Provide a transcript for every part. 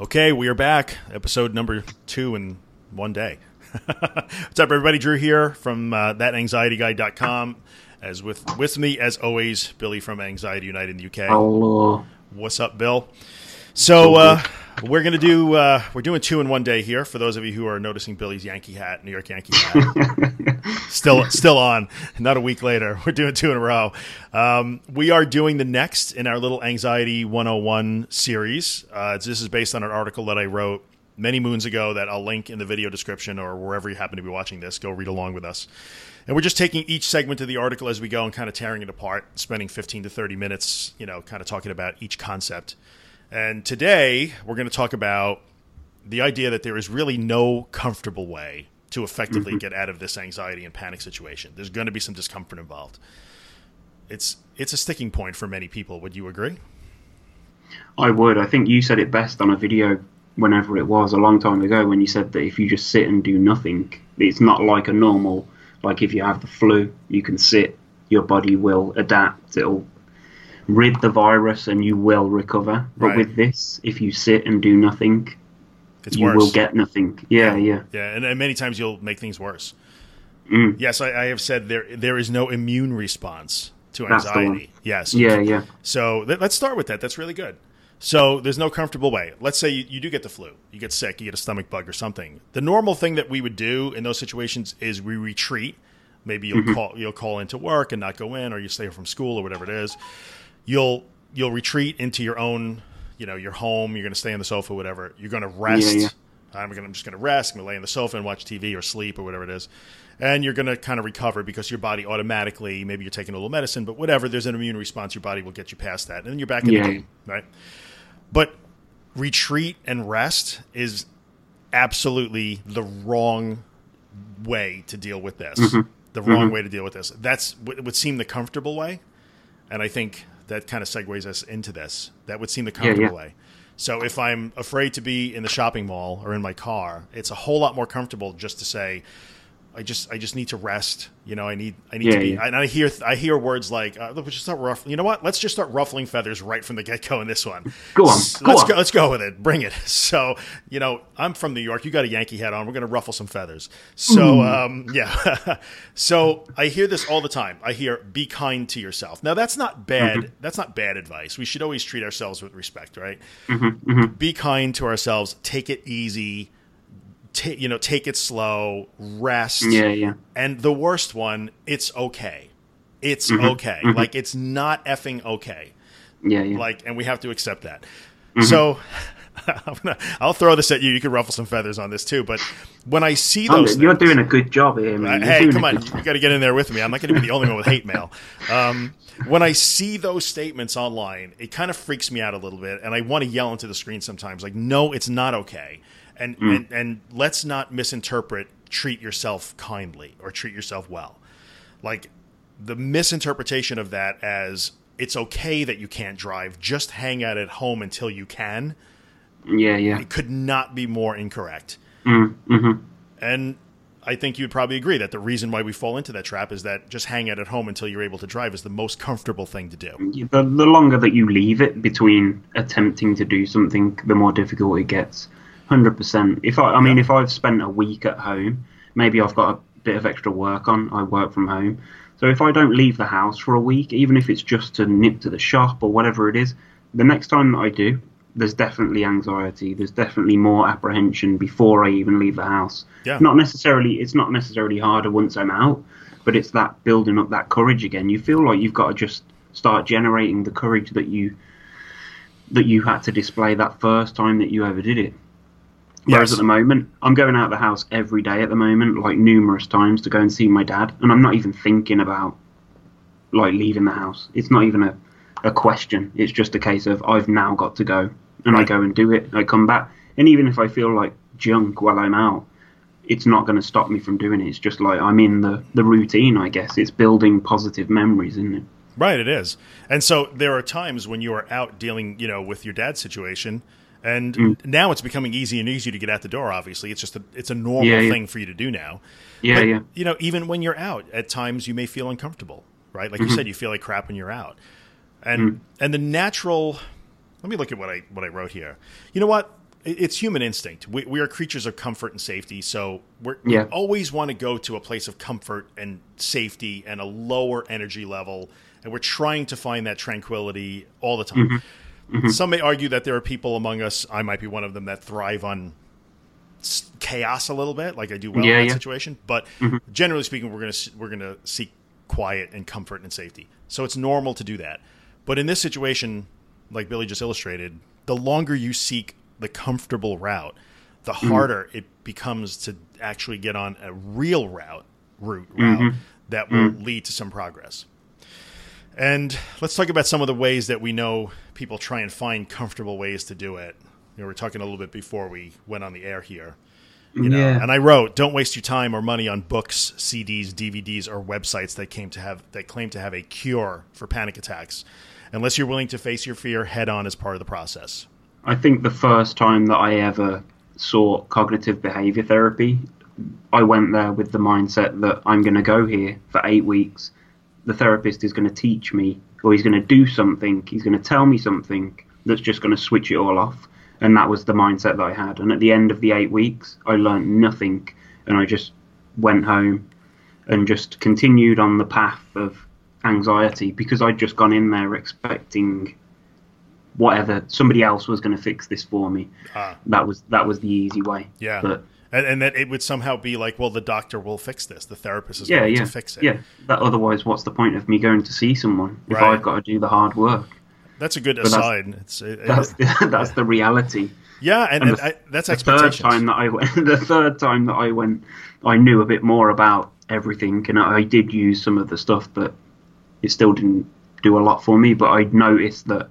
Okay, we are back. Episode number two in one day. What's up, everybody? Drew here from uh, thatanxietyguy.com. As with with me, as always, Billy from Anxiety United in the UK. Hello. What's up, Bill? So uh, we're gonna do uh, we're doing two in one day here. For those of you who are noticing Billy's Yankee hat, New York Yankee hat, still still on. Not a week later, we're doing two in a row. Um, we are doing the next in our little Anxiety 101 series. Uh, this is based on an article that I wrote many moons ago that I'll link in the video description or wherever you happen to be watching this. Go read along with us. And we're just taking each segment of the article as we go and kind of tearing it apart, spending 15 to 30 minutes, you know, kind of talking about each concept. And today we're going to talk about the idea that there is really no comfortable way to effectively Mm-hmm. get out of this anxiety and panic situation. There's going to be some discomfort involved. It's it's a sticking point for many people. Would you agree? I would. I think you said it best on a video whenever it was a long time ago when you said that if you just sit and do nothing, it's not like a normal. Like if you have the flu, you can sit, your body will adapt. It'll rid the virus and you will recover. But Right. with this, if you sit and do nothing, It's you worse. will get nothing. Yeah, yeah. Yeah, and, and many times you'll make things worse. Mm. Yes, I, I have said there there is no immune response to That's the one. anxiety. Yes. Yeah, yeah. So th- let's start with that. That's really good. So there's no comfortable way. Let's say you, you do get the flu, you get sick, you get a stomach bug or something. The normal thing that we would do in those situations is we retreat. Maybe you'll call you'll call into work and not go in, or you stay from school or whatever it is. You'll you'll retreat into your own, you know, your home. You're going to stay on the sofa, whatever. You're going to rest. yeah. I'm going. to I'm just going to rest. I'm going to lay on the sofa and watch TV or sleep or whatever it is, and you're going to kind of recover because your body automatically. Maybe you're taking a little medicine, but whatever. There's an immune response. Your body will get you past that, and then you're back in Yeah. the game, right? But retreat and rest is absolutely the wrong way to deal with this. Mm-hmm. The wrong way to deal with this. That's what would seem the comfortable way, and I think that kind of segues us into this. That would seem the comfortable yeah. way. So if I'm afraid to be in the shopping mall or in my car, it's a whole lot more comfortable just to say, I just I just need to rest. You know, I need I need Yeah, to be. yeah. And I hear I hear words like, uh, "Let's just start ruffling." You know what? Let's just start ruffling feathers right from the get go in this one. Go on, go let's on. go. Let's go with it. Bring it. So you know, I'm from New York. You got a Yankee hat on. We're going to ruffle some feathers. So um, yeah. so I hear this all the time. I hear, "Be kind to yourself." Now that's not bad. Mm-hmm. That's not bad advice. We should always treat ourselves with respect, right? Mm-hmm, Be kind to ourselves. Take it easy. Ta you know, take it slow. Rest. Yeah, yeah. And the worst one, it's okay. It's Mm-hmm. okay. Like it's not effing okay. Yeah, yeah. Like, and we have to accept that. Mm-hmm. So, I'm gonna, I'll throw this at you. You can ruffle some feathers on this too. But when I see those, you're doing a good job here, man. uh, hey, come on, you got to get in there with me. I'm not going to be the only one with hate mail. Um, when I see those statements online, it kind of freaks me out a little bit, and I want to yell into the screen sometimes, like, "No, it's not okay," and Mm. and and let's not misinterpret. Treat yourself kindly or treat yourself well. Like the misinterpretation of that as it's okay that you can't drive, just hang out at home until you can. Yeah, yeah. It could not be more incorrect. Mm, hmm And I think you'd probably agree that the reason why we fall into that trap is that just hang out at home until you're able to drive is the most comfortable thing to do. The, the longer that you leave it between attempting to do something, the more difficult it gets. Hundred percent. If I, I mean, if I've spent a week at home, maybe I've got a bit of extra work on. I work from home, so if I don't leave the house for a week, even if it's just to nip to the shop or whatever it is, the next time that I do, there's definitely anxiety. There's definitely more apprehension before I even leave the house. Yeah. Not necessarily. It's not necessarily harder once I'm out, but it's that building up that courage again. You feel like you've got to just start generating the courage that you that you had to display that first time that you ever did it. Whereas Yes. at the moment, I'm going out of the house every day at the moment, like numerous times to go and see my dad, and I'm not even thinking about like leaving the house. It's not even a, a question. It's just a case of I've now got to go, and I go and do it. I come back, and even if I feel like junk while I'm out, it's not going to stop me from doing it. It's just like I'm in the the routine. I guess it's building positive memories, isn't it? Right, it is. And so there are times when you are out dealing, you know, with your dad's situation, and Mm. now it's becoming easy and easy to get out the door. Obviously, it's just a, it's a normal Yeah, yeah. thing for you to do now. Yeah, But, yeah. You know, even when you're out, at times you may feel uncomfortable, right? Like you Mm-hmm. said, you feel like crap when you're out, and Mm. and the natural. Let me look at what I what I wrote here. You know what? it's human instinct. We, we are creatures of comfort and safety, so we're, Yeah. we always want to go to a place of comfort and safety and a lower energy level, and we're trying to find that tranquility all the time. Mm-hmm. Some may argue that there are people among us, I might be one of them, that thrive on chaos a little bit, like I do well Yeah, in that yeah. situation. But mm-hmm. generally speaking, we're gonna we're gonna seek quiet and comfort and safety. So it's normal to do that. But in this situation, like Billy just illustrated, the longer you seek the comfortable route, the mm-hmm. harder it becomes to actually get on a real route route route that will lead to some progress. And let's talk about some of the ways that we know people try and find comfortable ways to do it. You know, we are talking a little bit before we went on the air here. You know, Yeah. and I wrote, "Don't waste your time or money on books, CDs, DVDs, or websites that came to have that claim to have a cure for panic attacks, unless you're willing to face your fear head on as part of the process." I think the first time that I ever saw cognitive behavior therapy, I went there with the mindset that I'm going to go here for eight weeks. The therapist is going to teach me, or he's going to do something, he's going to tell me something that's just going to switch it all off. And that was the mindset that I had. And at the end of the eight weeks, I learned nothing. And I just went home and just continued on the path of anxiety because I'd just gone in there expecting whatever somebody else was going to fix this for me. Ah. That was that was the easy way. Yeah, But and, and that it would somehow be like, "Well, the doctor will fix this. The therapist is yeah, going yeah, to fix it." yeah. That otherwise, what's the point of me going to see someone if Right. I've got to do the hard work? That's a good that's- aside. It's it, That's the, that's the reality. yeah, and, and and the- I, that's The third time that I went, the third time that I went, I knew a bit more about everything, and I did use some of the stuff, but it still didn't do a lot for me. But I noticed that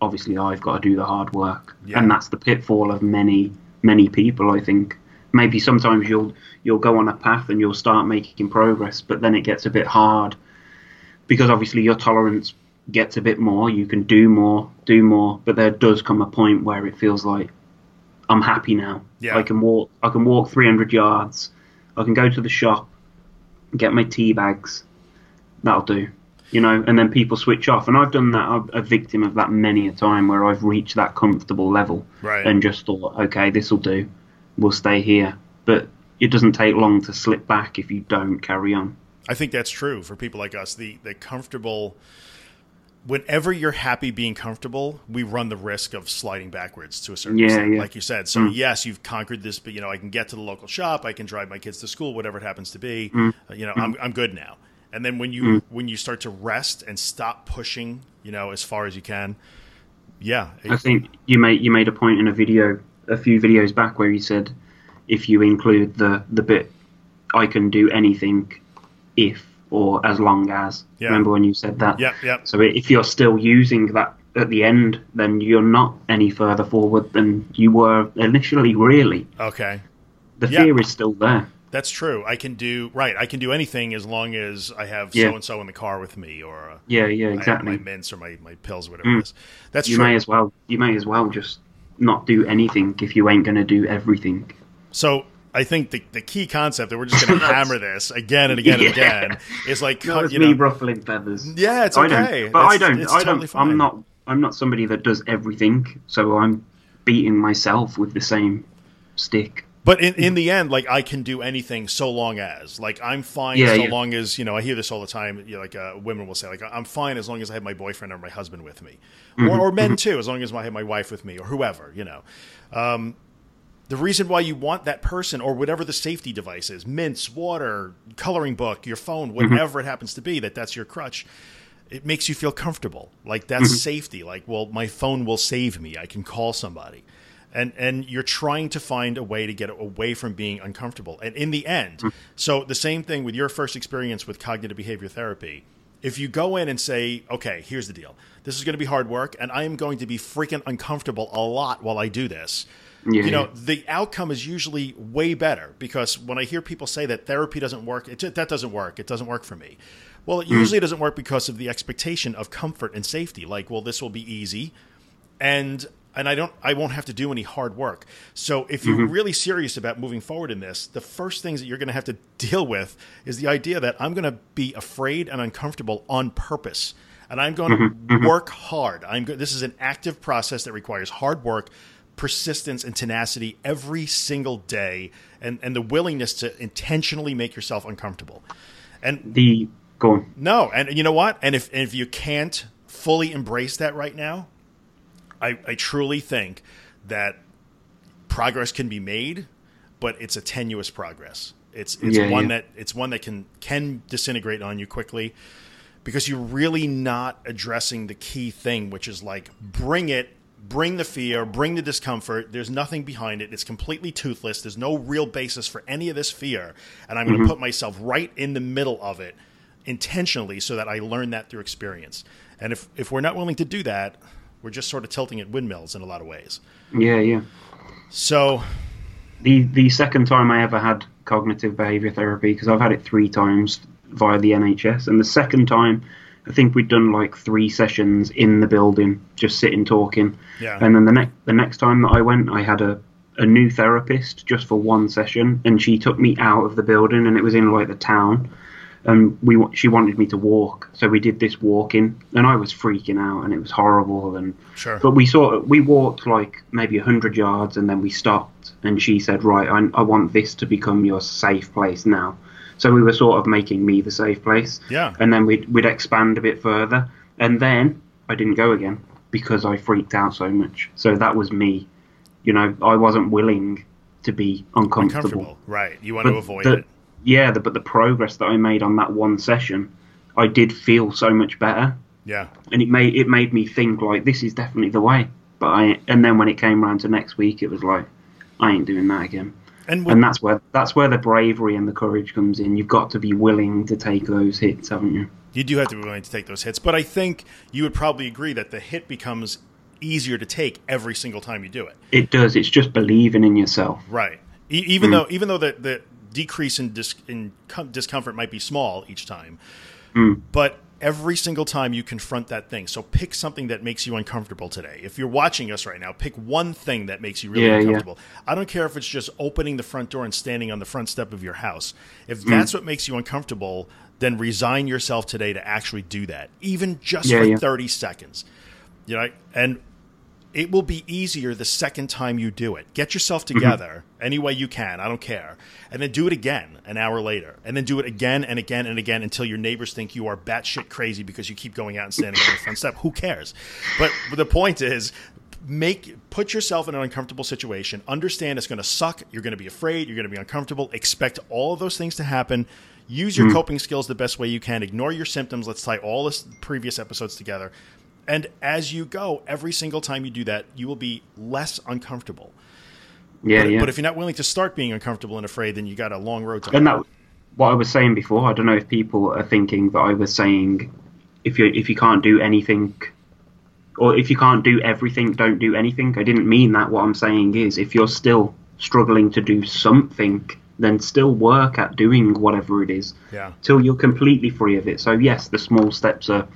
obviously I've got to do the hard work, Yeah. and that's the pitfall of many many people. I think maybe sometimes you'll you'll go on a path and you'll start making progress, but then it gets a bit hard because obviously your tolerance gets a bit more. You can do more, do more, but there does come a point where it feels like I'm happy now. Yeah. I can walk. I can walk 300 yards. I can go to the shop, get my tea bags. That'll do. You know, and then people switch off, and I've done that. I'm a victim of that many a time where I've reached that comfortable level Right. and just thought, okay, this will do. We'll stay here. But it doesn't take long to slip back if you don't carry on. I think that's true for people like us. The the comfortable. Whenever you're happy being comfortable, we run the risk of sliding backwards to a certain Yeah, extent, yeah. like you said. So mm. yes, you've conquered this, but you know I can get to the local shop, I can drive my kids to school, whatever it happens to be. Mm. Uh, you know, I'm I'm good now. And then when you mm. when you start to rest and stop pushing, you know, as far as you can, yeah, it- I think you made you made a point in a video a few videos back where you said if you include the the bit I can do anything if or as long as. Yeah. Remember when you said that? Yep, yep. So if you're still using that at the end, then you're not any further forward than you were initially. Really, okay. the Yeah. fear is still there. That's true. I can do right. I can do anything as long as I have so and so in the car with me, or uh, Yeah, yeah, exactly. my mints or my, my pills, whatever Mm. it is. That's You true. may as well you may as well just not do anything if you ain't going to do everything. So I think the, the key concept that we're just going to hammer this again and again and again is like That was you me know, ruffling feathers. yeah, it's I okay, don't, but I don't. I don't. fine. I'm not. I'm not somebody that does everything. So I'm beating myself with the same stick. But in, in the end, like I can do anything so long as like I'm fine Yeah, so yeah. long as you know I hear this all the time. You know, like uh, women will say like I'm fine as long as I have my boyfriend or my husband with me, Mm-hmm, or, or men too as long as I have my wife with me or whoever. You know, um, the reason why you want that person or whatever the safety device is mints, water, coloring book, your phone, Mm-hmm. whatever it happens to be that that's your crutch. It makes you feel comfortable. Like that's Mm-hmm. safety. Like, well, my phone will save me. I can call somebody and and you're trying to find a way to get away from being uncomfortable. And in the end hmm. so the same thing with your first experience with cognitive behavior therapy. If you go in and say okay here's the deal. This is going to be hard work and i am going to be freaking uncomfortable a lot while i do this Yeah, you know the outcome is usually way better because when i hear people say that therapy doesn't work it, that doesn't work. It doesn't work for me. Well it hmm. usually doesn't work because of the expectation of comfort and safety. Like well this will be easy and and I don't I won't have to do any hard work. So if you're mm-hmm. really serious about moving forward in this, the first things that you're going to have to deal with is the idea that I'm going to be afraid and uncomfortable on purpose. And I'm going to mm-hmm. mm-hmm. work hard. I'm go- this is an active process that requires hard work, persistence and tenacity every single day and, and the willingness to intentionally make yourself uncomfortable. And the go on. No, and you know what? And if and if you can't fully embrace that right now, I, I truly think that progress can be made, but it's a tenuous progress. It's it's Yeah, one yeah. that it's one that can can disintegrate on you quickly because you're really not addressing the key thing, which is like bring it, bring the fear, bring the discomfort. There's nothing behind it. It's completely toothless. There's no real basis for any of this fear, and I'm going to mm-hmm. put myself right in the middle of it intentionally so that I learn that through experience. And if if we're not willing to do that, we're just sort of tilting at windmills in a lot of ways. Yeah, yeah. So The the second time I ever had cognitive behavior therapy because I've had it three times via the NHS, and the second time I think we'd done like three sessions in the building, just sitting talking. Yeah. And then the next the next time that I went, I had a a new therapist just for one session, and she took me out of the building, and it was in like the town. And we she wanted me to walk, so we did this walking, and I was freaking out, and it was horrible. And Sure. but we sort of we walked like maybe hundred yards, and then we stopped, and she said, "Right, I, I want this to become your safe place now." So we were sort of making me the safe place, Yeah. and then we'd we'd expand a bit further, and then I didn't go again because I freaked out so much. So that was me, you know, I wasn't willing to be uncomfortable. uncomfortable, right? You want to avoid the- it. Yeah, the, but the progress that I made on that one session, I did feel so much better Yeah. and it made it made me think like this is definitely the way. But I and then when it came around to next week, it was like I ain't doing that again. And And that's where that's where the bravery and the courage comes in. You've got to be willing to take those hits, haven't you? you do have to be willing to take those hits. But I think you would probably agree that the hit becomes easier to take every single time you do it. It does. It's just believing in yourself. Right. E- even mm. though even though the, the decrease in, dis- in com- discomfort might be small each time, hmm. but every single time you confront that thing. So pick something that makes you uncomfortable today. If you're watching us right now, pick one thing that makes you really Yeah, yeah. uncomfortable. I don't care if it's just opening the front door and standing on the front step of your house. If hmm. that's what makes you uncomfortable, then resign yourself today to actually do that, even just Yeah, for yeah. 30 seconds. You know, and it will be easier the second time you do it. Get yourself mm-hmm. together any way you can. I don't care. And then do it again an hour later. And then do it again and again and again until your neighbors think you are batshit crazy because you keep going out and standing on the front step. Who cares? But the point is, make put yourself in an uncomfortable situation. Understand it's going to suck. You're going to be afraid. You're going to be uncomfortable. Expect all of those things to happen. Use your mm. coping skills the best way you can. Ignore your symptoms. Let's tie all the previous episodes together. And as you go, every single time you do that, you will be less uncomfortable. Yeah, but, yeah. but if you're not willing to start being uncomfortable and afraid, then you got a long road to go. and that what I was saying before. I don't know if people are thinking that I was saying if you if you can't do anything or if you can't do everything, don't do anything. I didn't mean that. What I'm saying is if you're still struggling to do something, then still work at doing whatever it is Yeah. till you're completely free of it. So yes, the small steps are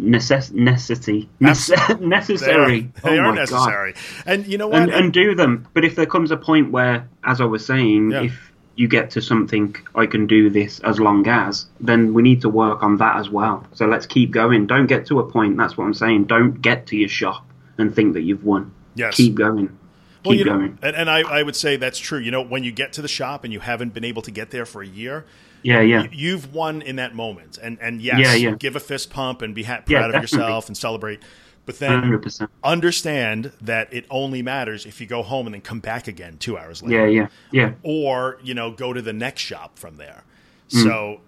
necess- necessity nece- They are, necessary. they oh are my God necessary. And you know what? and, and do them. But if there comes a point where, as I was saying, Yeah. if you get to something, I can do this as long as, then we need to work on that as well. So let's keep going. Don't get to a point. That's what I'm saying. Don't get to your shop and think that you've won. Yes. Keep going. Keep you know, going. and, and I, I would say that's true. You know, when you get to the shop and you haven't been able to get there for a year, Yeah, yeah. you've won in that moment. And and yes, Yeah, yeah. give a fist pump and be ha- Yeah, proud of definitely. yourself and celebrate. But then 100%. understand that it only matters if you go home and then come back again two hours later. Yeah, yeah. Yeah. or you know go to the next shop from there. Mm. So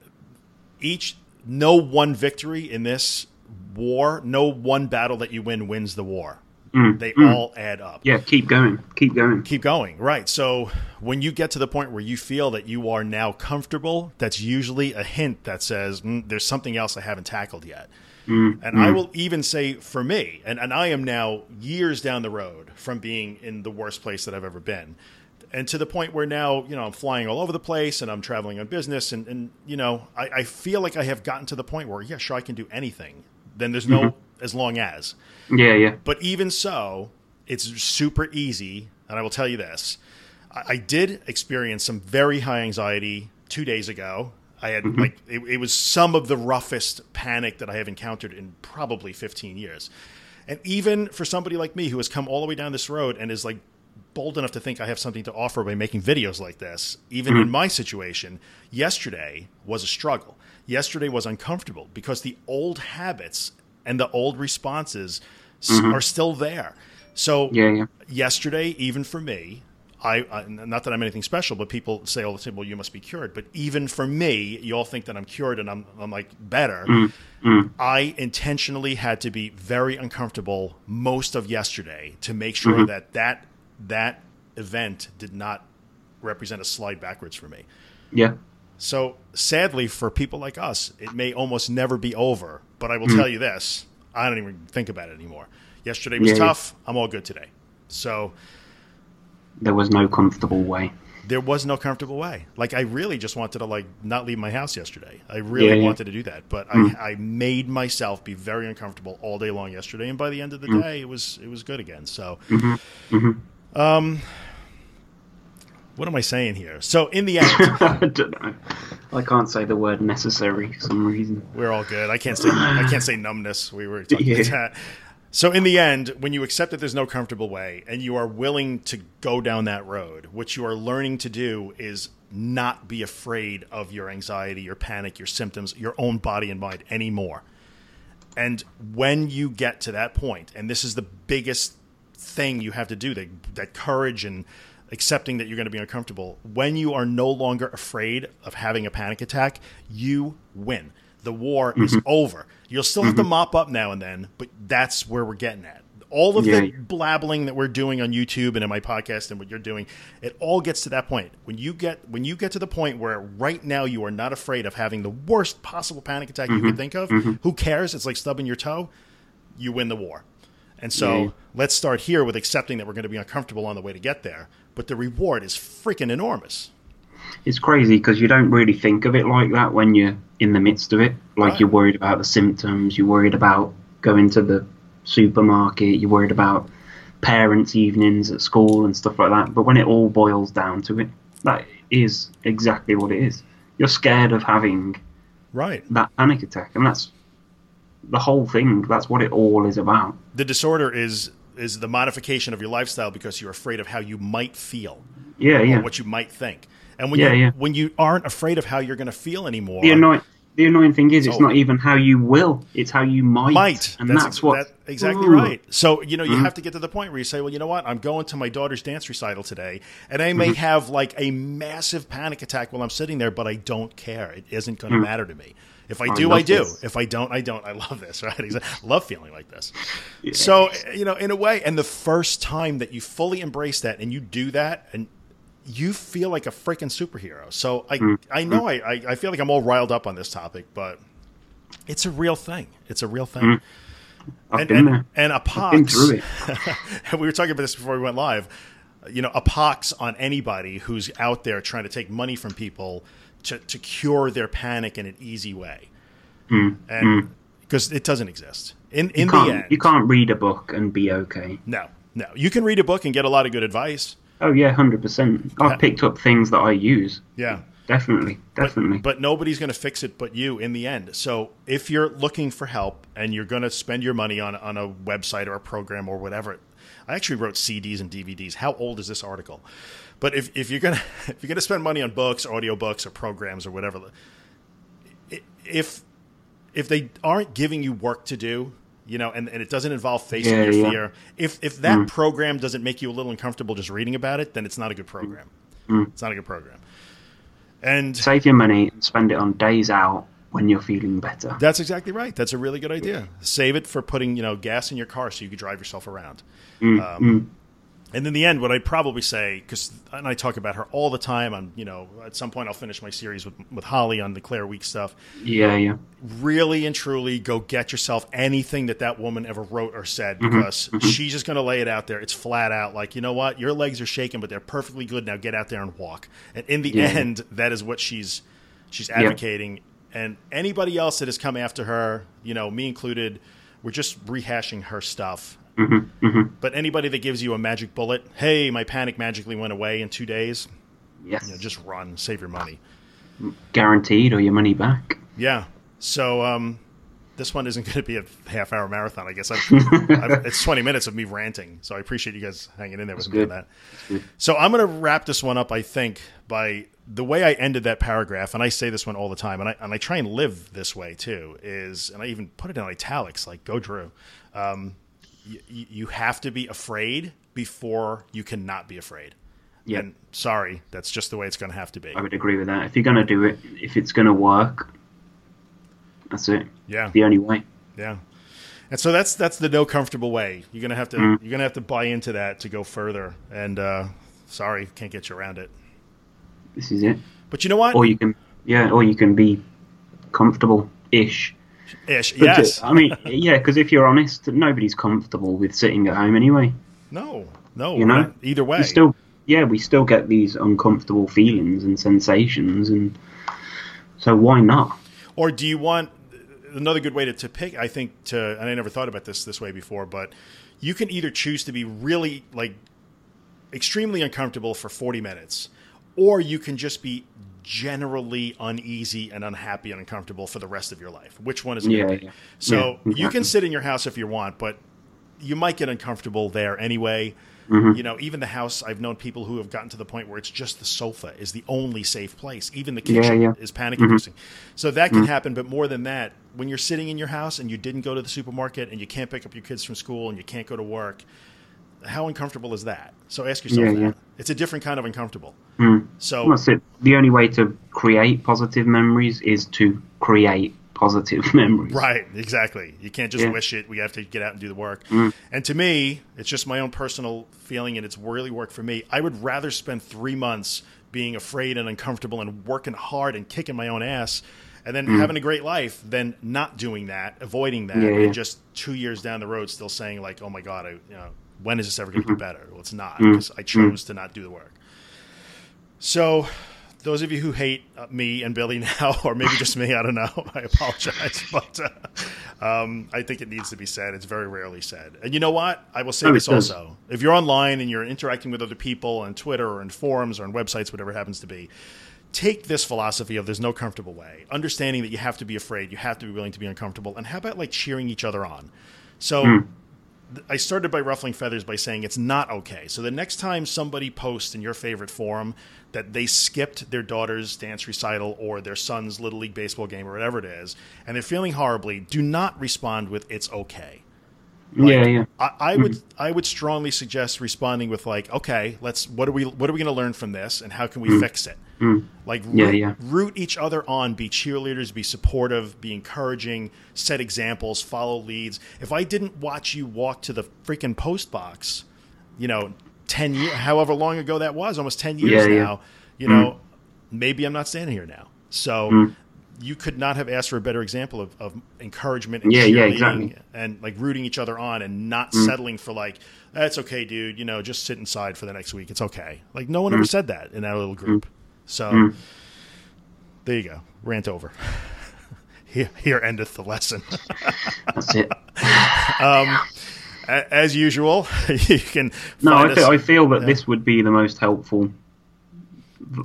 each no one victory in this war, no one battle that you win wins the war. They all add up. Mm. Yeah, keep going. Keep going. Keep going. Right. So when you get to the point where you feel that you are now comfortable, that's usually a hint that says mm, there's something else I haven't tackled yet. Mm. And I will even say for me, and, and I am now years down the road from being in the worst place that I've ever been. And to the point where now, you know, I'm flying all over the place and I'm traveling on business. And, and you know, I, I feel like I have gotten to the point where, yeah, sure, I can do anything. Then there's no as long as. Yeah, yeah. But even so, it's super easy. And I will tell you this I, I did experience some very high anxiety two days ago. I had like it, it was some of the roughest panic that I have encountered in probably 15 years. And even for somebody like me who has come all the way down this road and is like bold enough to think I have something to offer by making videos like this, even mm-hmm. in my situation, yesterday was a struggle. Yesterday was uncomfortable because the old habits and the old responses mm-hmm. are still there. So yeah, yeah. yesterday, even for me, I, I, not that I'm anything special, but people say all the time, "Well, you must be cured." But even for me, you all think that I'm cured and I'm I'm like better. Mm, mm. I intentionally had to be very uncomfortable most of yesterday to make sure mm-hmm. that that that event did not represent a slide backwards for me. Yeah. So sadly, for people like us, it may almost never be over. But I will mm. tell you this: I don't even think about it anymore. Yesterday was yeah, tough. I'm all good today. So there was no comfortable way. There was no comfortable way. Like I really just wanted to like not leave my house yesterday. I really yeah, yeah. wanted to do that, but mm. I, I made myself be very uncomfortable all day long yesterday, and by the end of the mm. day, it was it was good again. So, mm-hmm. Mm-hmm. um, what am I saying here? So in the end, I. I can't say the word necessary for some reason. We're all good. I can't say I can't say numbness. We were talking yeah. about that. So in the end, when you accept that there's no comfortable way and you are willing to go down that road, what you are learning to do is not be afraid of your anxiety, your panic, your symptoms, your own body and mind anymore. And when you get to that point, and this is the biggest thing you have to do, that, that courage and accepting that you're going to be uncomfortable, when you are no longer afraid of having a panic attack, you win. The war mm-hmm. is over. You'll still have mm-hmm. to mop up now and then, but that's where we're getting at. All of yeah. the blabbling that we're doing on YouTube and in my podcast and what you're doing, it all gets to that point. When you get when you get to the point where right now you are not afraid of having the worst possible panic attack mm-hmm. you can think of, mm-hmm. who cares? It's like stubbing your toe. You win the war. And so yeah. let's start here with accepting that we're going to be uncomfortable on the way to get there, but the reward is freaking enormous it's crazy because you don't really think of it like that when you're in the midst of it. Like right. you're worried about the symptoms, you're worried about going to the supermarket, you're worried about parents' evenings at school and stuff like that. But when it all boils down to it, that is exactly what it is. You're scared of having right that panic attack, and that's the whole thing. That's what it all is about. The disorder is is the modification of your lifestyle because you're afraid of how you might feel. Yeah, yeah. What you might think. And when yeah, you yeah. when you aren't afraid of how you're going to feel anymore, the annoying the annoying thing is, it's, not even how you will; it's how you might. Might, and that's, that's what that, exactly Ooh. right. So you know, you mm-hmm. have to get to the point where you say, "Well, you know what? I'm going to my daughter's dance recital today, and I may mm-hmm. have like a massive panic attack while I'm sitting there, but I don't care. It isn't going to mm-hmm. matter to me." If I do, I, do. This. If I don't, I don't. I love this, right? I love feeling like this. Yeah. So, you know, in a way, and the first time that you fully embrace that and you do that, and you feel like a freaking superhero. So I mm. I know I, I feel like I'm all riled up on this topic, but it's a real thing. It's a real thing. Mm. I've and, been and, there. and a pox. we were talking about this before we went live. You know, a pox on anybody who's out there trying to take money from people to, to cure their panic in an easy way, mm. and because mm. it doesn't exist. In in the end, you can't read a book and be okay. No, no, you can read a book and get a lot of good advice Oh yeah, hundred percent. I've picked up things that I use. Yeah, definitely, definitely. But, but nobody's going to fix it but you in the end. So if you're looking for help and you're going to spend your money on on a website or a program or whatever, I actually wrote CDs and DVDs. How old is this article? But if, if you're gonna if you're gonna spend money on books, audiobooks, or programs or whatever, if if they aren't giving you work to do, you know, and, and it doesn't involve facing yeah, your yeah. fear. If if that mm. program doesn't make you a little uncomfortable just reading about it, then it's not a good program. Mm. It's not a good program. And save your money and spend it on days out when you're feeling better. That's exactly right. That's a really good idea. Save it for putting you know gas in your car so you can drive yourself around. Mm. Um, mm. And in the end, what I'd probably say, because and I talk about her all the time. On you know, at some point I'll finish my series with with Holly on the Claire Weekes stuff. Yeah, yeah. Really and truly, go get yourself anything that that woman ever wrote or said, mm-hmm, because mm-hmm. she's just going to lay it out there. It's flat out like you know what, your legs are shaking, but they're perfectly good. Now get out there and walk. And in the yeah. end, that is what she's she's advocating. Yeah. And anybody else that has come after her, you know, me included, we're just rehashing her stuff Mm-hmm, mm-hmm. But anybody that gives you a magic bullet, hey, my panic magically went away in two days. Yes. You know, just run, save your money. Guaranteed, or your money back. Yeah. So, um, this one isn't going to be a half hour marathon. I guess I've, I've, it's 20 minutes of me ranting. So I appreciate you guys hanging in there with That's me on that. So I'm going to wrap this one up, I think, by the way I ended that paragraph, and I say this one all the time, and I, and I try and live this way too, is, and I even put it in italics, like, go Drew. Um, you, you have to be afraid before you cannot be afraid. Yeah. And sorry, that's just the way it's going to have to be. I would agree with that. If you're going to do it, if it's going to work, that's it. Yeah. The only way. Yeah. And so that's that's the no comfortable way. You're gonna have to Mm. you're gonna have to buy into that to go further. And uh, sorry, can't get you around it. This is it. But you know what? Or you can, yeah, or you can be comfortable-ish. Ish. Uh, Yes. I mean, yeah, because if you're honest, nobody's comfortable with sitting at home anyway. No. No. You know, not either way. We still, yeah, we still get these uncomfortable feelings and sensations, and so why not? Or do you want another good way to, to pick? I think to, and I never thought about this this way before, but you can either choose to be really like extremely uncomfortable for 40 minutes, or you can just be generally uneasy and unhappy and uncomfortable for the rest of your life. Which one is it Yeah, going to be? yeah. So Yeah, you can sit in your house if you want, but you might get uncomfortable there anyway. Mm-hmm. You know, even the house, I've known people who have gotten to the point where it's just the sofa is the only safe place. Even the kitchen yeah. Mm-hmm. is panic inducing. So that can happen, but more than that, when you're sitting in your house and you didn't go to the supermarket and you can't pick up your kids from school and you can't go to work, how uncomfortable is that? So ask yourself Yeah, that. yeah. It's a different kind of uncomfortable. Mm. So That's it. The only way to create positive memories is to create positive memories. Right, exactly. You can't just Yeah. wish it. We have to get out and do the work. Mm. And to me, it's just my own personal feeling, and it's really worked for me. I would rather spend three months being afraid and uncomfortable and working hard and kicking my own ass and then having a great life than not doing that, avoiding that, Mm. Yeah, and yeah. just two years down the road still saying, like, oh my God, I, you know, when is this ever going Mm-hmm. to get better? Well, it's not Mm. because I chose to not do the work. So, those of you who hate uh, me and Billy now, or maybe just me, I don't know. I apologize, but uh, um, I think it needs to be said. It's very rarely said. And you know what? I will say No, this also: if you're online and you're interacting with other people on Twitter or in forums or on websites, whatever it happens to be, take this philosophy of there's no comfortable way, understanding that you have to be afraid, you have to be willing to be uncomfortable, and how about like cheering each other on? So. th- I started by ruffling feathers by saying it's not okay. So the next time somebody posts in your favorite forum that they skipped their daughter's dance recital or their son's little league baseball game or whatever it is, and they're feeling horribly, do not respond with "it's okay." yeah, yeah. I, I would mm-hmm. I would strongly suggest responding with like, okay, let's what are we what are we going to learn from this, and how can we mm-hmm. fix it? Like root, Yeah, yeah. root each other on, be cheerleaders, be supportive, be encouraging, set examples, follow leads. If I didn't watch you walk to the freaking post box, you know, ten years, however long ago that was, almost ten years Yeah, now, you know, maybe I'm not standing here now. So. You could not have asked for a better example of, of encouragement and Yeah, yeah, exactly. Mm. and like rooting each other on and not settling for like that's okay dude you know just sit inside for the next week it's okay like no one Mm. ever said that in that little group so there you go rant over here, here endeth the lesson That's it. A- as usual you can No, I us- feel, I feel that yeah. this would be the most helpful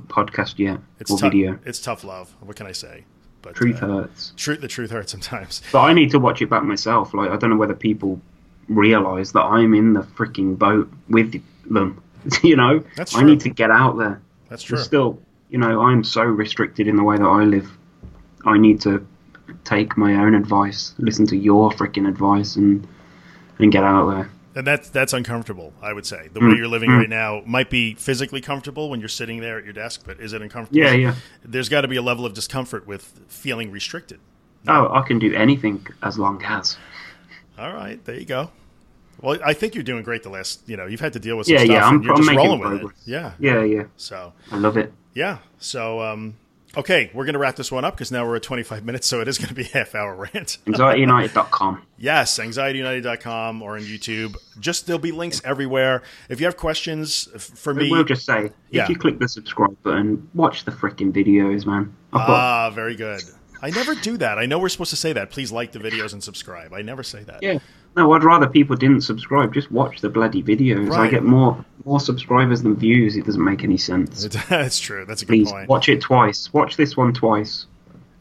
podcast yet, it's or video. it's tough love what can i say but Truth uh, hurts. truth the truth hurts sometimes But I need to watch it back myself. Like I don't know whether people realize that I'm in the freaking boat with them. you know, That's I need to get out there. that's true But still, you know, I'm so restricted in the way that I live. I need to take my own advice, listen to your freaking advice, and and get out there. And that's that's uncomfortable, I would say. The Mm, way you're living right now might be physically comfortable when you're sitting there at your desk, but is it uncomfortable? Yeah, yeah. There's got to be a level of discomfort with feeling restricted. Oh, I can do anything as long as. All right, there you go. Well, I think you're doing great. The last, you know, you've had to deal with some Yeah, stuff, yeah. I'm, and you're I'm just rolling with it. Yeah. yeah, yeah. So, I love it. Yeah. So, um, okay, we're going to wrap this one up because now we're at 25 minutes, so it is going to be a half hour rant. AnxietyUnited.com. Yes, anxietyunited.com or on YouTube. Just there'll be links everywhere. If you have questions for me, We'll just say, Yeah. if you click the subscribe button, watch the freaking videos, man. I've got, ah, very good. I never do that. I know we're supposed to say that. Please like the videos and subscribe. I never say that. yeah. No, I'd rather people didn't subscribe. Just watch the bloody videos. I get more more subscribers than views. It doesn't make any sense. That's true. That's a good Please point. watch it twice. Watch this one twice.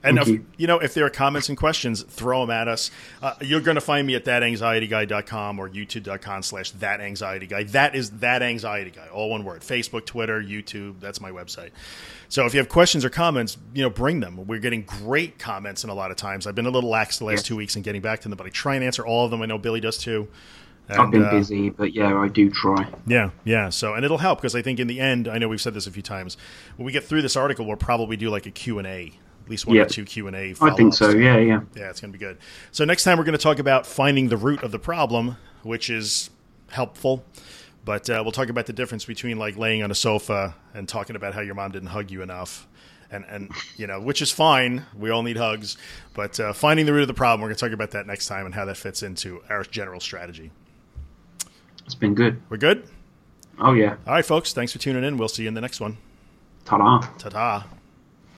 And if, you. know, if there are comments and questions, throw them at us. Uh, you're going to find me at thatanxietyguy.com or youtube.com slash thatanxietyguy. That is that anxiety guy, all one word. Facebook, Twitter, YouTube. That's my website. So if you have questions or comments, you know, bring them. We're getting great comments, and a lot of times I've been a little lax the last two weeks in getting back to them, but I try and answer all of them. I know Billy does too. I've been uh, busy, but yeah, I do try. yeah, yeah. So, and it'll help because I think in the end, I know we've said this a few times. When we get through this article, we'll probably do like a Q and A, at least one Yeah. or two Q and A. I think so. Yeah, yeah. Yeah, it's going to be good. So next time we're going to talk about finding the root of the problem, which is helpful. But uh, we'll talk about the difference between like laying on a sofa and talking about how your mom didn't hug you enough. And, and you know, which is fine. We all need hugs. But uh, finding the root of the problem, we're going to talk about that next time and how that fits into our general strategy. It's been good. We're good? Oh yeah. All right, folks. Thanks for tuning in. We'll see you in the next one. Ta-da. Ta ta.